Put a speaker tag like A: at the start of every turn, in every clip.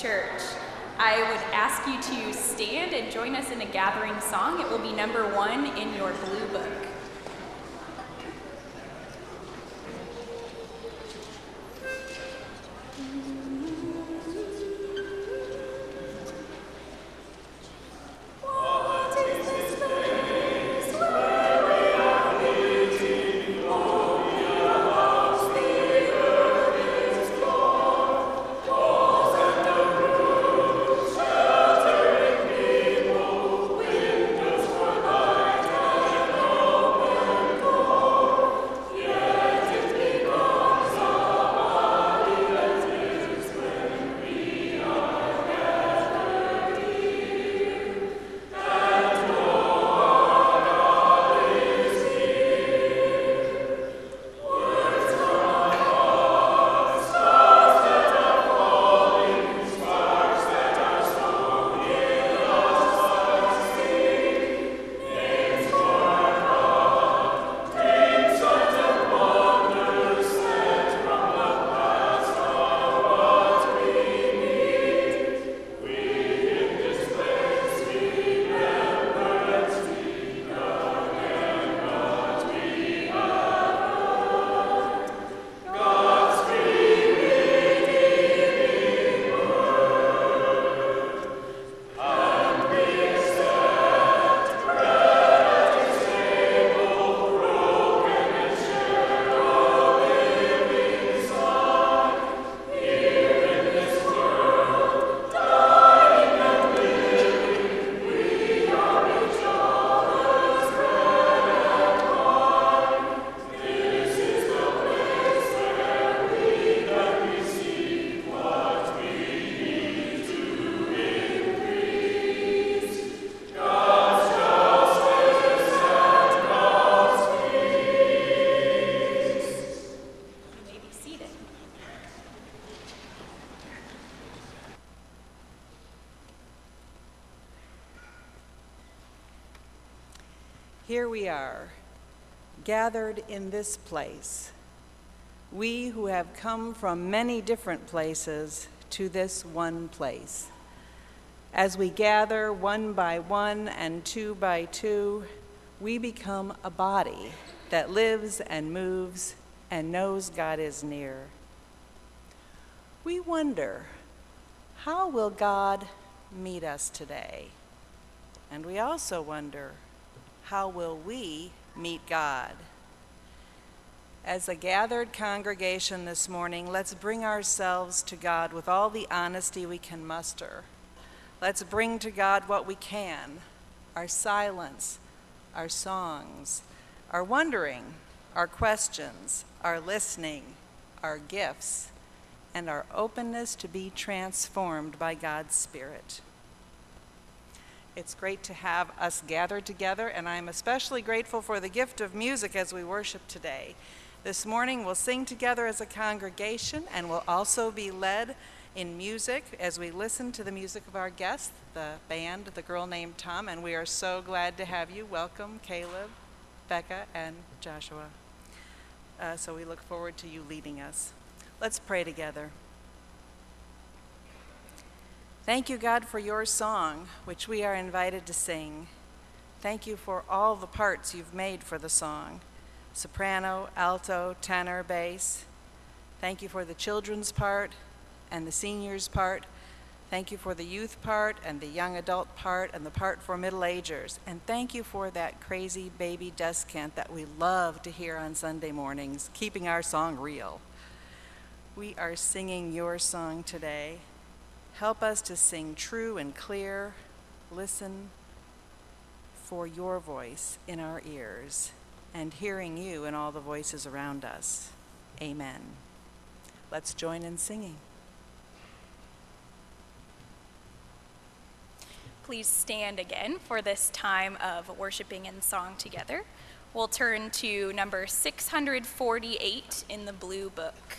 A: church. I would ask you to stand and join us in a gathering song. It will be number one
B: Here we are, gathered in this place, we who have come from many different places to this one place. As we gather one by one and two by two, we become a body that lives and moves and knows God is near. We wonder, how will God meet us today? And we also wonder, how will we meet God? As a gathered congregation this morning, let's bring ourselves to God with all the honesty we can muster. Let's bring to God what we can our silence, our songs, our wondering, our questions, our listening, our gifts, and our openness to be transformed by God's Spirit. It's great to have us gathered together, and I'm especially grateful for the gift of music as we worship today. This morning, we'll sing together as a congregation, and we'll also be led in music as we listen to the music of our guest, the band, The Girl Named Tom, and we are so glad to have you. Welcome, Caleb, Bekah, and Joshua. Uh, so we look forward to you leading us. Let's pray together. Thank you, God, for your song, which we are invited to sing. Thank you for all the parts you've made for the song soprano, alto, tenor, bass. Thank you for the children's part and the seniors' part. Thank you for the youth part and the young adult part and the part for middle agers. And thank you for that crazy baby descant that we love to hear on Sunday mornings, keeping our song real. We are singing your song today. Help us to sing true and clear. Listen for your voice in our ears and hearing you in all the voices around us. Amen. Let's join in singing.
A: Please stand again for this time of worshiping and song together. We'll turn to number 648 in the blue book.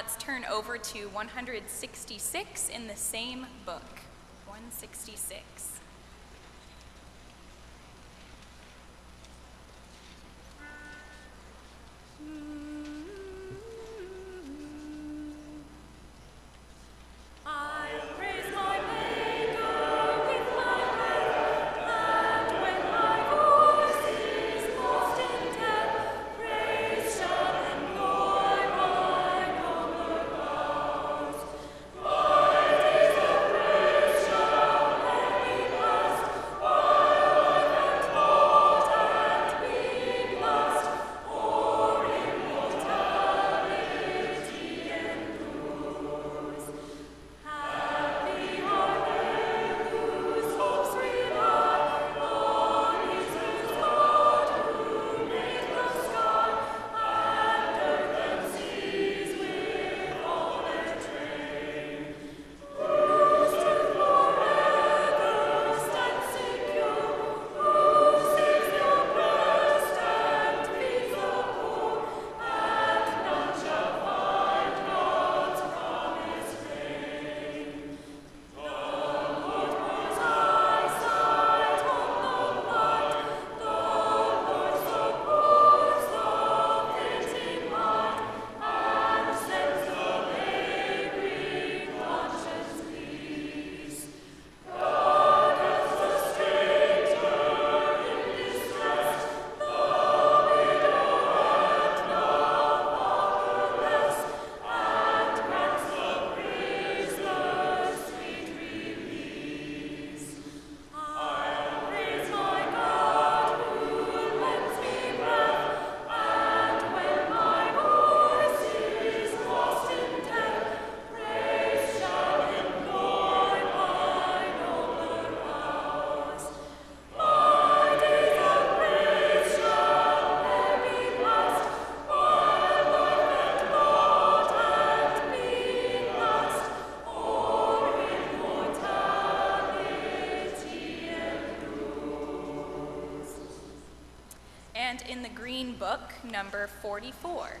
A: let's turn over to 166 in the same book. 166. number 44.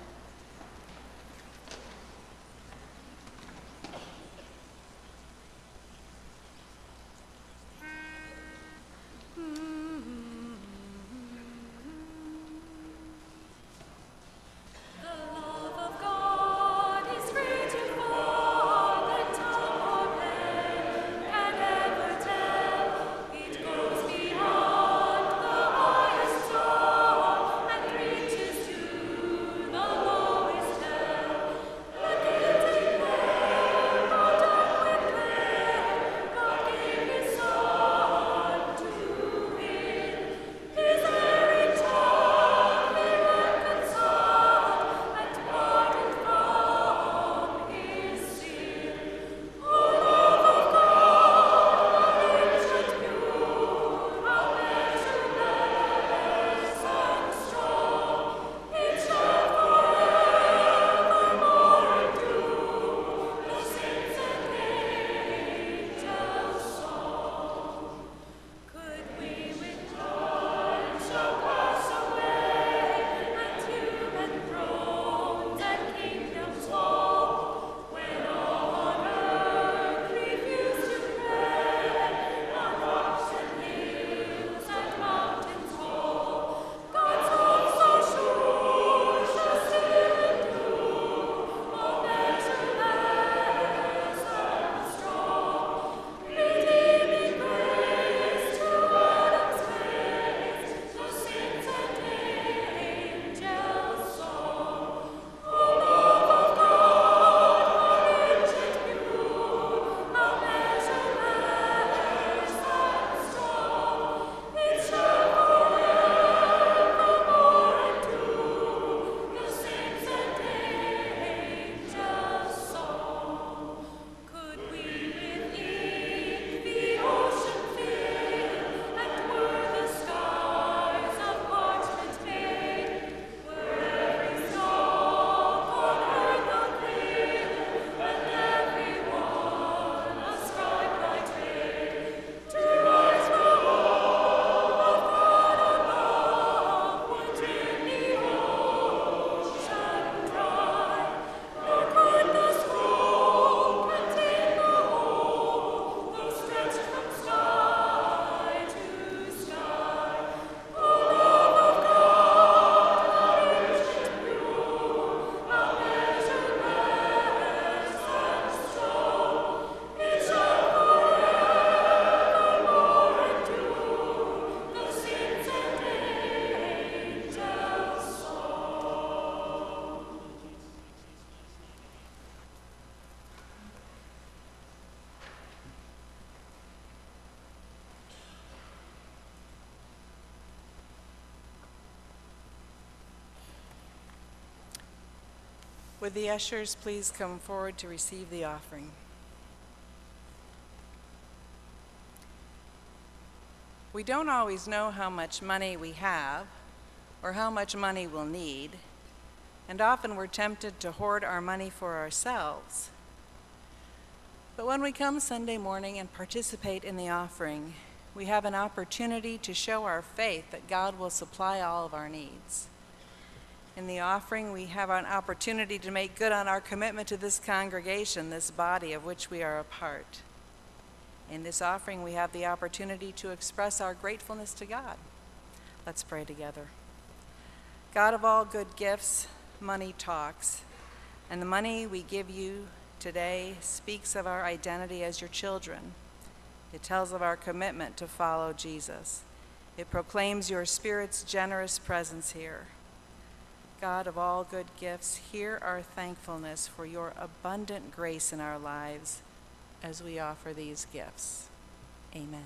B: Would the ushers please come forward to receive the offering? We don't always know how much money we have or how much money we'll need, and often we're tempted to hoard our money for ourselves. But when we come Sunday morning and participate in the offering, we have an opportunity to show our faith that God will supply all of our needs. In the offering, we have an opportunity to make good on our commitment to this congregation, this body of which we are a part. In this offering, we have the opportunity to express our gratefulness to God. Let's pray together. God of all good gifts, money talks, and the money we give you today speaks of our identity as your children. It tells of our commitment to follow Jesus. It proclaims your Spirit's generous presence here. God of all good gifts, hear our thankfulness for your abundant grace in our lives as we offer these gifts. Amen.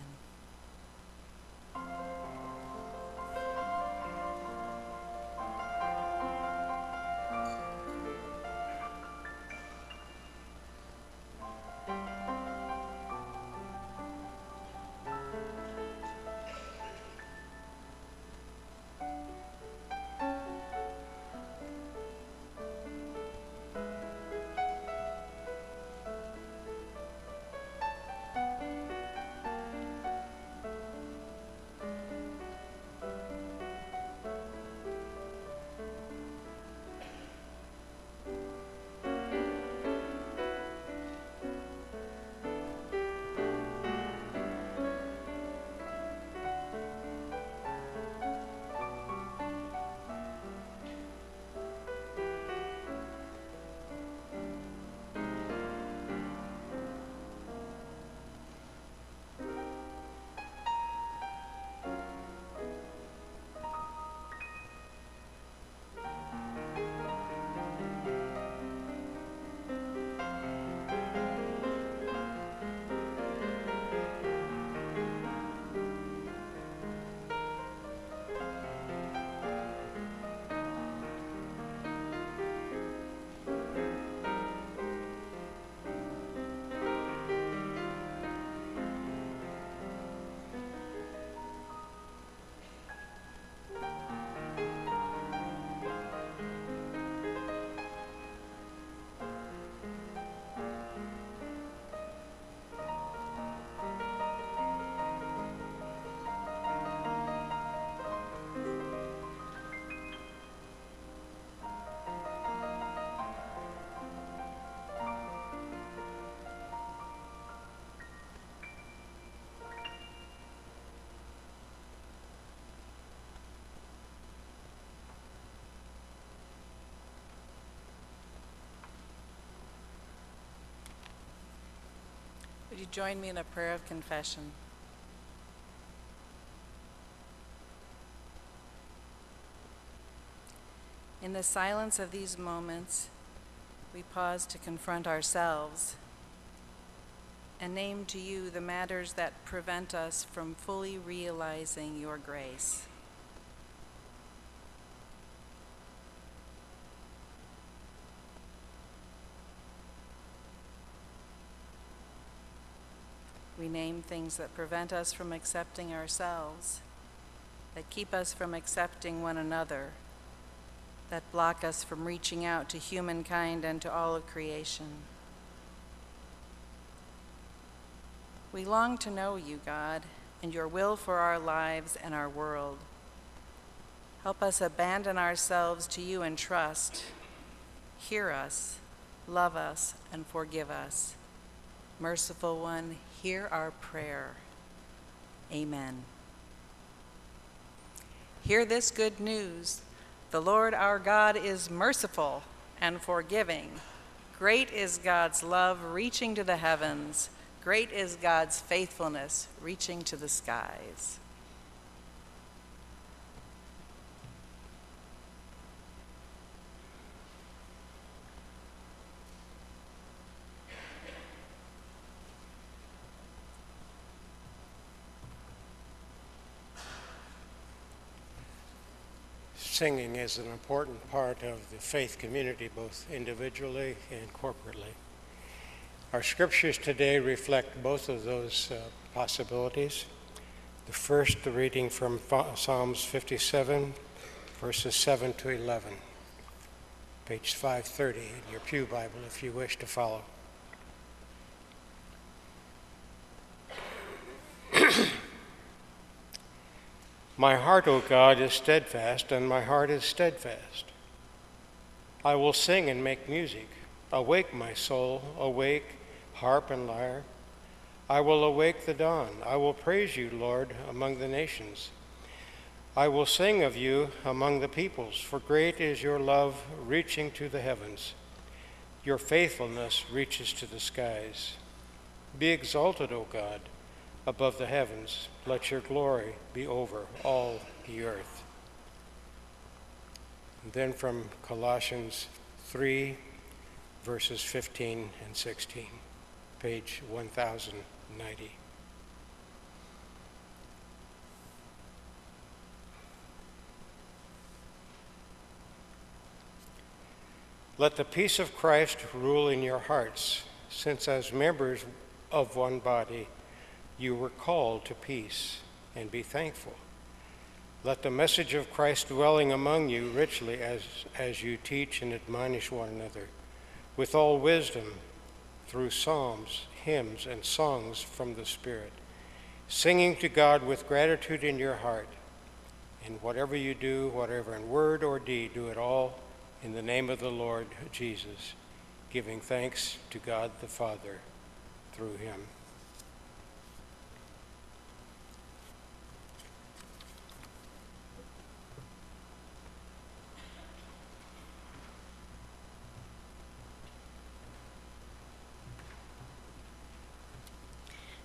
B: Would you join me in a prayer of confession? In the silence of these moments, we pause to confront ourselves and name to you the matters that prevent us from fully realizing your grace. Name things that prevent us from accepting ourselves, that keep us from accepting one another, that block us from reaching out to humankind and to all of creation. We long to know you, God, and your will for our lives and our world. Help us abandon ourselves to you in trust. Hear us, love us, and forgive us. Merciful One, hear our prayer. Amen. Hear this good news. The Lord our God is merciful and forgiving. Great is God's love reaching to the heavens. Great is God's faithfulness reaching to the skies.
C: Singing is an important part of the faith community, both individually and corporately. Our scriptures today reflect both of those uh, possibilities. The first, the reading from Psalms 57, verses 7 to 11, page 530 in your Pew Bible if you wish to follow. My heart, O God, is steadfast, and my heart is steadfast. I will sing and make music. Awake, my soul, awake, harp and lyre. I will awake the dawn. I will praise you, Lord, among the nations. I will sing of you among the peoples, for great is your love reaching to the heavens. Your faithfulness reaches to the skies. Be exalted, O God above the heavens. Let your glory be over all the earth. And then from Colossians 3, verses 15 and 16, page 1090. Let the peace of Christ rule in your hearts, since as members of one body, you were called to peace and be thankful. Let the message of Christ dwelling among you richly as, as you teach and admonish one another, with all wisdom through psalms, hymns, and songs from the Spirit, singing to God with gratitude in your heart. And whatever you do, whatever in word or deed, do it all in the name of the Lord Jesus, giving thanks to God the Father through him.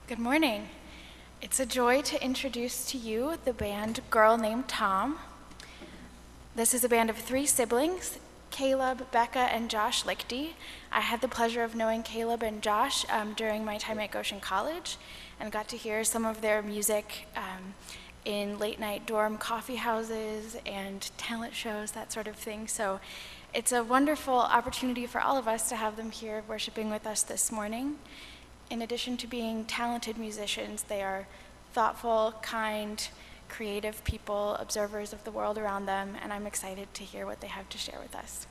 D: Good morning. It's a joy to introduce to you the band Girl Named Tom. This is a band of three siblings Caleb, Bekah, and Josh Liechty. I had the pleasure of knowing Caleb and Josh um, during my time at Goshen College and got to hear some of their music um, in late night dorm coffee houses and talent shows, that sort of thing. So it's a wonderful opportunity for all of us to have them here worshiping with us this morning in addition to being talented musicians, they are thoughtful, kind, creative people, observers of the world around them, and I'm excited to hear what they have to share with us.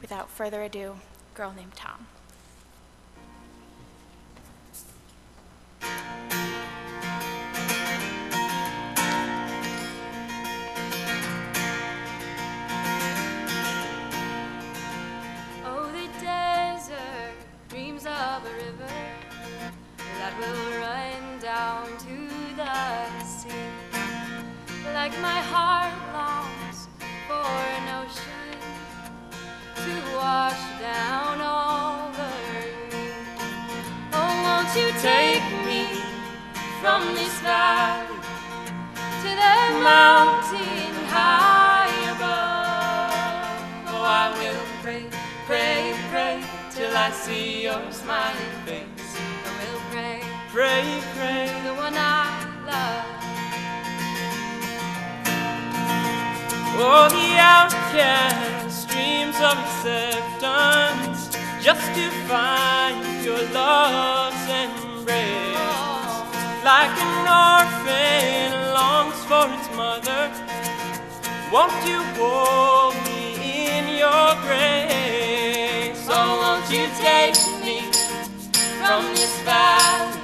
D: Without further ado, Girl Named Tom.
E: Will run down to the sea. Like my heart longs for an ocean to wash down over me. Oh, won't you take me from this valley to the mountain high above? Oh, I will pray, pray, pray till I see your smiling face pray, pray, the one I love. Oh, the outcast dreams of acceptance just to find your love's embrace. Like an orphan longs for its mother, won't you hold me in your grace? Oh, won't you take me from this valley?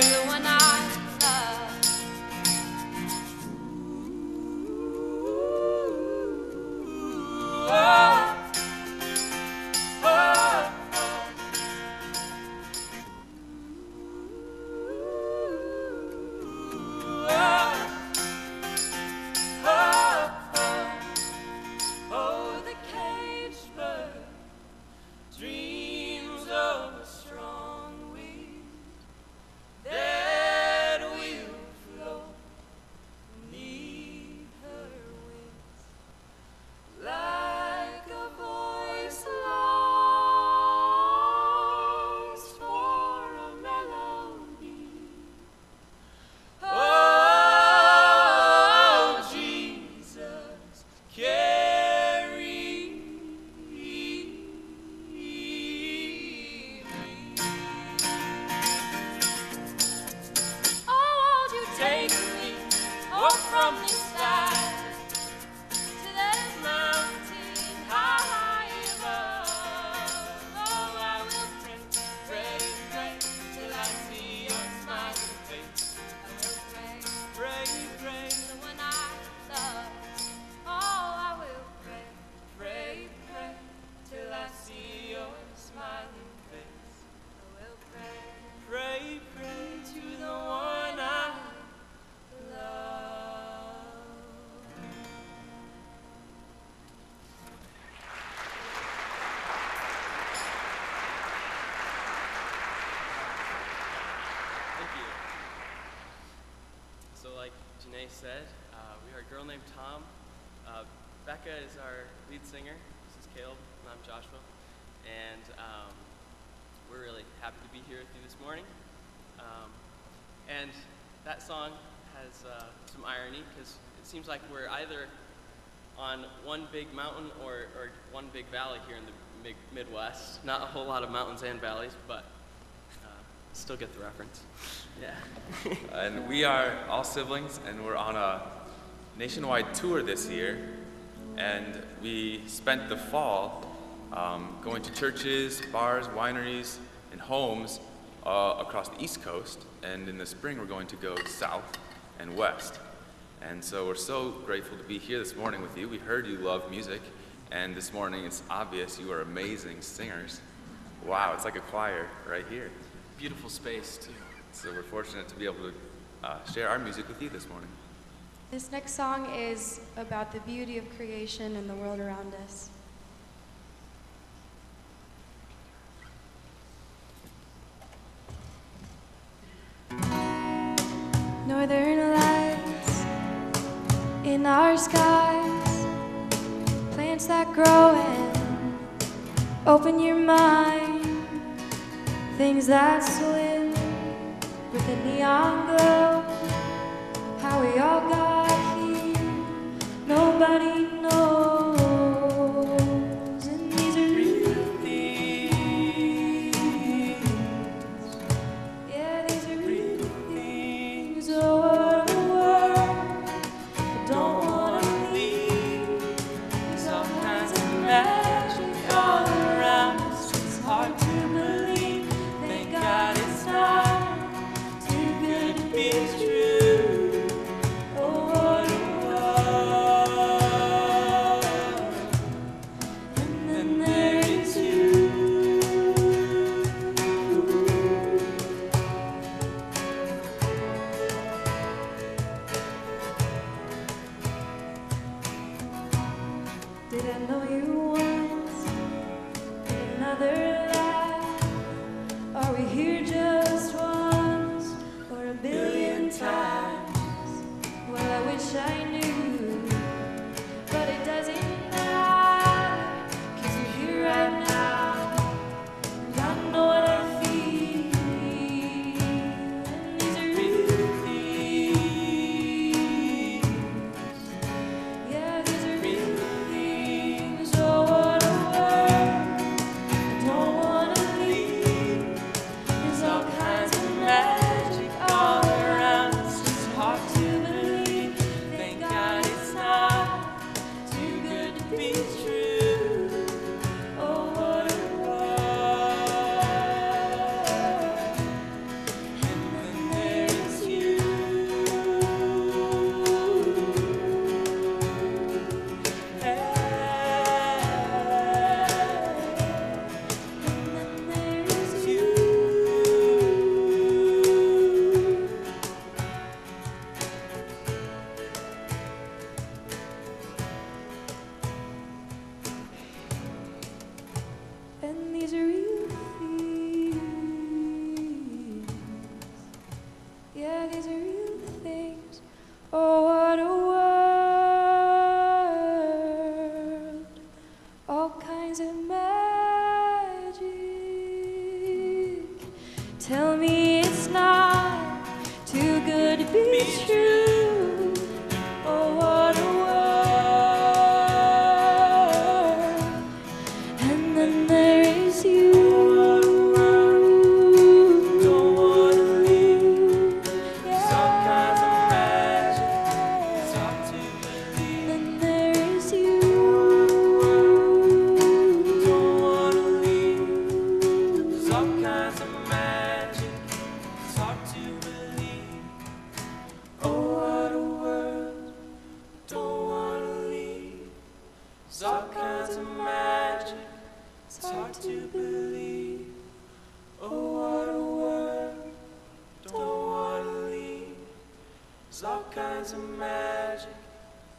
E: from the sky.
F: Janae said, uh, we are a girl named Tom. Uh, Bekah is our lead singer. This is Caleb, and I'm Joshua. And um, we're really happy to be here with you this morning. Um, and that song has uh, some irony because it seems like we're either on one big mountain or, or one big valley here in the mid- Midwest. Not a whole lot of mountains and valleys, but still get the reference. Yeah.
G: And we are all siblings, and we're on a nationwide tour this year. And we spent the fall um, going to churches, bars, wineries, and homes uh, across the East Coast. And in the spring, we're going to go south and west. And so we're so grateful to be here this morning with you. We heard you love music, and this morning it's obvious you are amazing singers. Wow, it's like a choir right here.
F: Beautiful space, too.
G: So we're fortunate to be able to uh, share our music with you this morning.
A: This next song is about the beauty of creation and the world around us. Northern lights in our skies, plants that grow and open your mind, things that swim with a neon glow how we all got here. Nobody magic.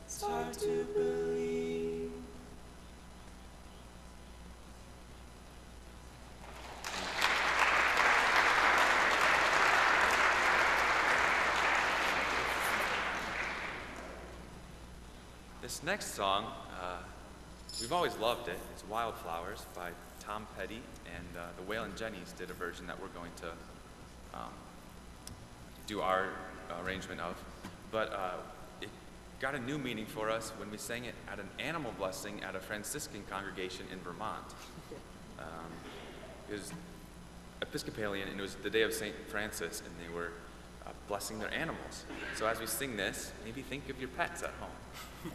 A: It's hard to believe.
G: This next song, uh, we've always loved it. It's Wildflowers by Tom Petty, and uh, the Waylon Jennings did a version that we're going to um, do our arrangement of. But uh, it got a new meaning for us when we sang it at an animal blessing at a Franciscan congregation in Vermont. Um, it was Episcopalian, and it was the day of St. Francis, and they were uh, blessing their animals. So as we sing this, maybe think of your pets at home.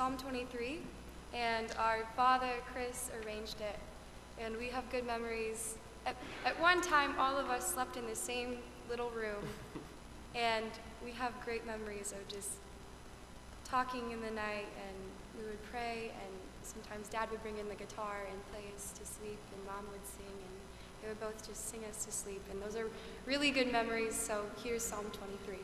E: Psalm 23, and our father, Chris, arranged it. And we have good memories. At, at one time, all of us slept in the same little room, and we have great memories of just talking in the night, and we would pray, and sometimes Dad would bring in the guitar and play us to sleep, and Mom would sing, and they would both just sing us to sleep. And those are really good memories, so here's Psalm 23.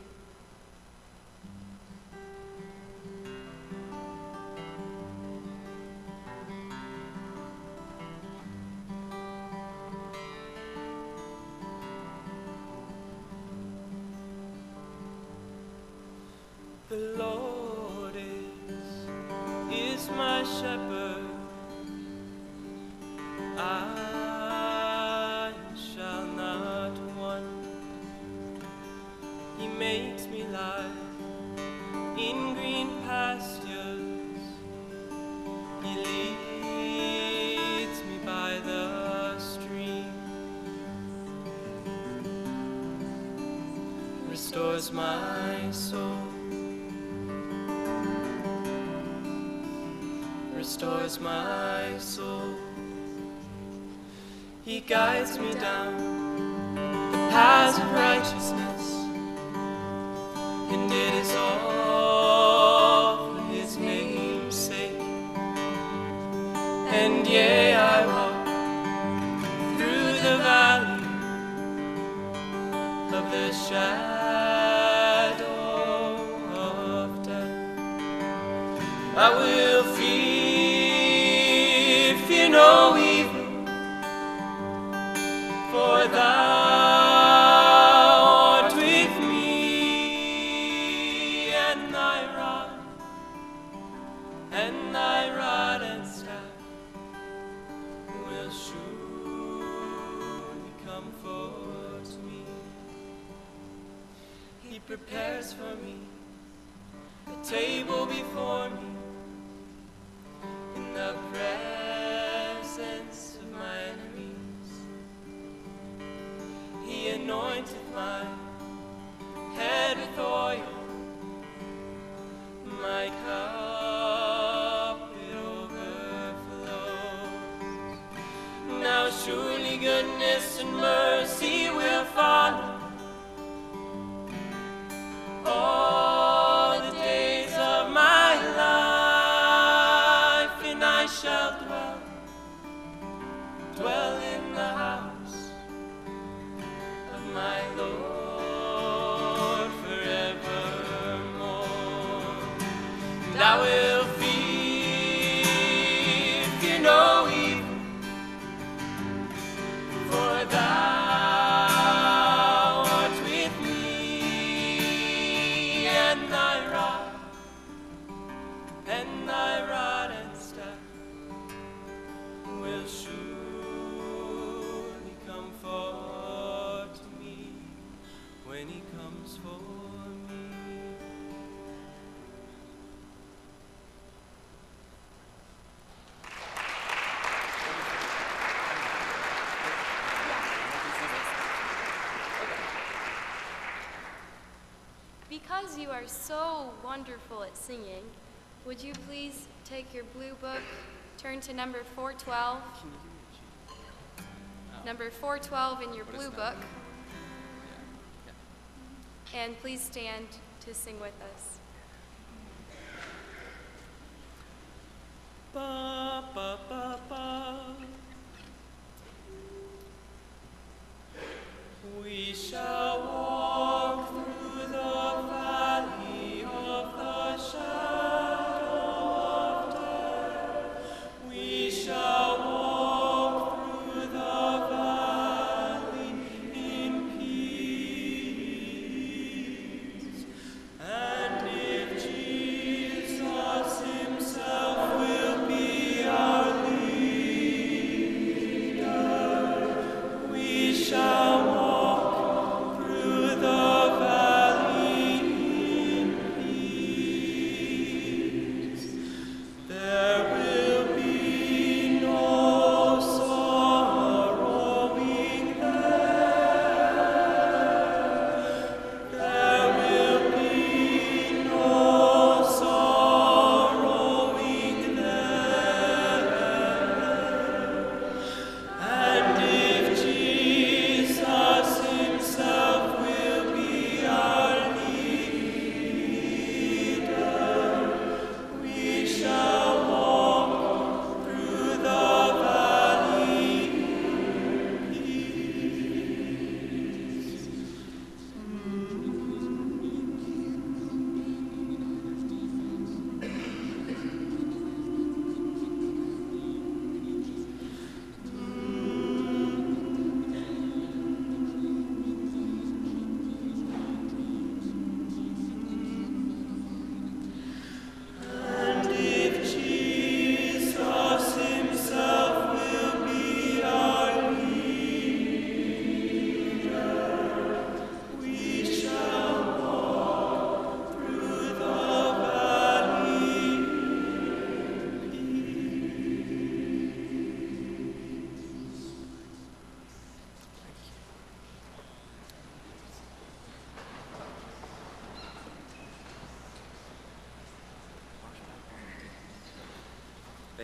E: anointed mind. wonderful at singing. Would you please take your blue book, turn to number 412, number 412 in your blue book, and please stand to sing with us.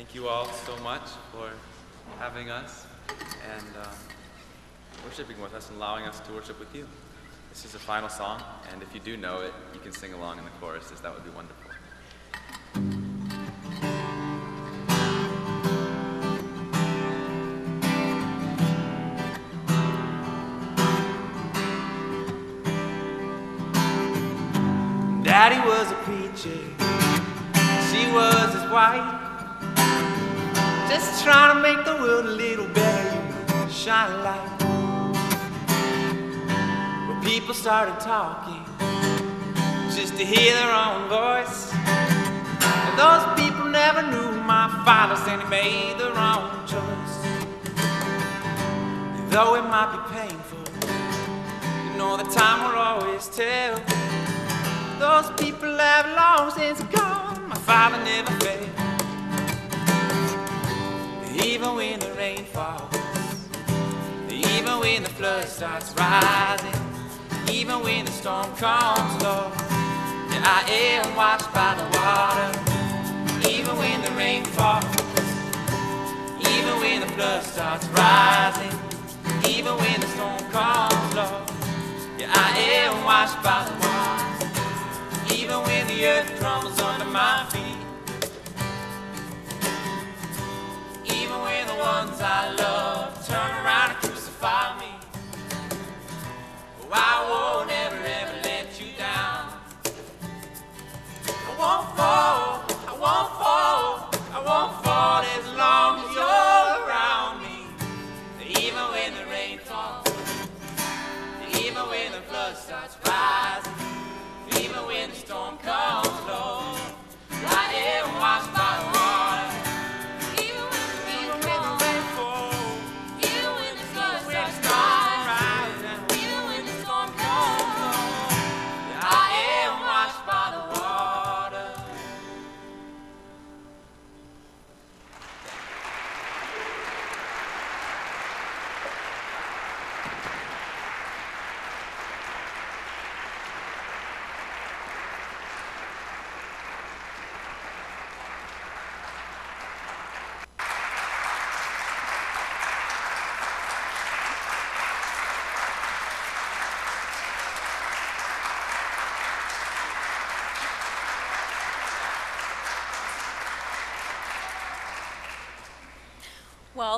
G: Thank you all so much for having us and um, worshiping with us and allowing us to worship with you. This is the final song, and if you do know it, you can sing along in the choruses. That would be wonderful.
H: Shine light. People started talking just to hear their own voice. And those people never knew my father, said he made the wrong choice. And though it might be painful, you know the time will always tell. Those people have long since gone. My father never failed. Even when the rain falls, when the flood starts rising, even when the storm comes, Lord, I am washed by the water. Even when the rain falls, even when the flood starts rising, even when the storm comes, Lord, yeah, I am washed by the water. Even when the earth crumbles under my feet. Even when the ones I love I won't ever, ever let you down. I won't fall, I won't fall, I won't fall as long as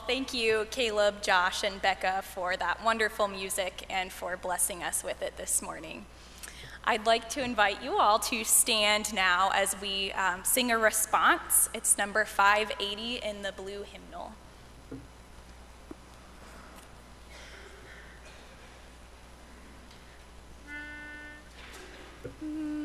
I: thank you, Caleb, Josh, and Bekah, for that wonderful music and for blessing us with it this morning. I'd like to invite you all to stand now as we um, sing a response. It's number 580 in the blue hymnal.
A: My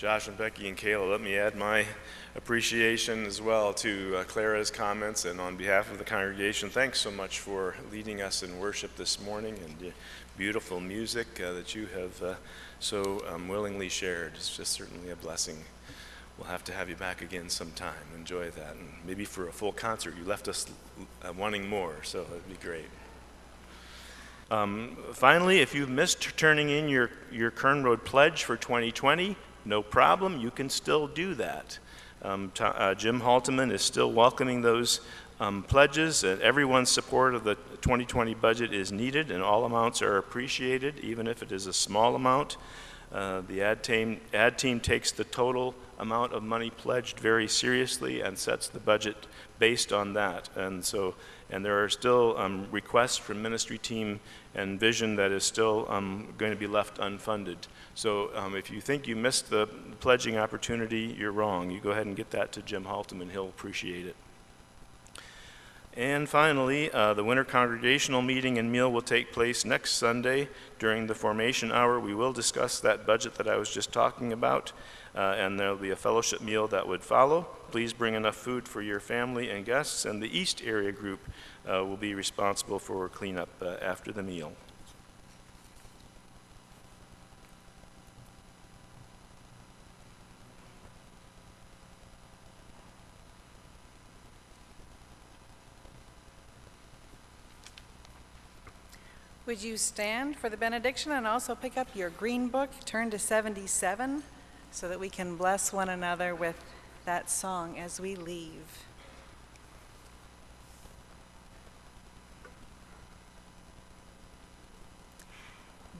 J: Josh and Becky and Kayla, let me add my appreciation as well to uh, Clara's comments and on behalf of the congregation, thanks so much for leading us in worship this morning and the beautiful music uh, that you have uh, so um, willingly shared. It's just certainly a blessing. We'll have to have you back again sometime. Enjoy that. And maybe for a full concert. You left us uh, wanting more, so it'd be great. Um, finally, if you've missed turning in your, your Kern Road pledge for 2020, no problem, you can still do that. Um, uh, Jim Halteman is still welcoming those um, pledges, everyone's support of the 2020 budget is needed, and all amounts are appreciated, even if it is a small amount. Uh, The ad team, ad team takes the total amount of money pledged very seriously and sets the budget based on that. And so, and there are still um, requests from ministry team and vision that is still um, going to be left unfunded. So um, if you think you missed the pledging opportunity, you're wrong. You go ahead and get that to Jim Halteman. He'll appreciate it. And finally, uh, the winter congregational meeting and meal will take place next Sunday during the formation hour. We will discuss that budget that I was just talking about, uh, and there'll be a fellowship meal that would follow. Please bring enough food for your family and guests, and the East Area Group uh, will be responsible for cleanup uh, after the meal.
B: Would you stand for the benediction and also pick up your green book, turn to 77, so that we can bless one another with that song as we leave?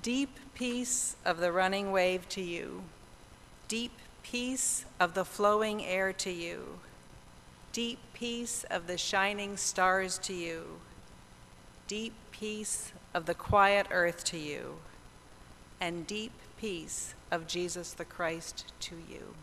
B: Deep peace of the running wave to you. Deep peace of the flowing air to you. Deep peace of the shining stars to you. Deep peace of the quiet earth to you. And deep peace of Jesus the Christ to you.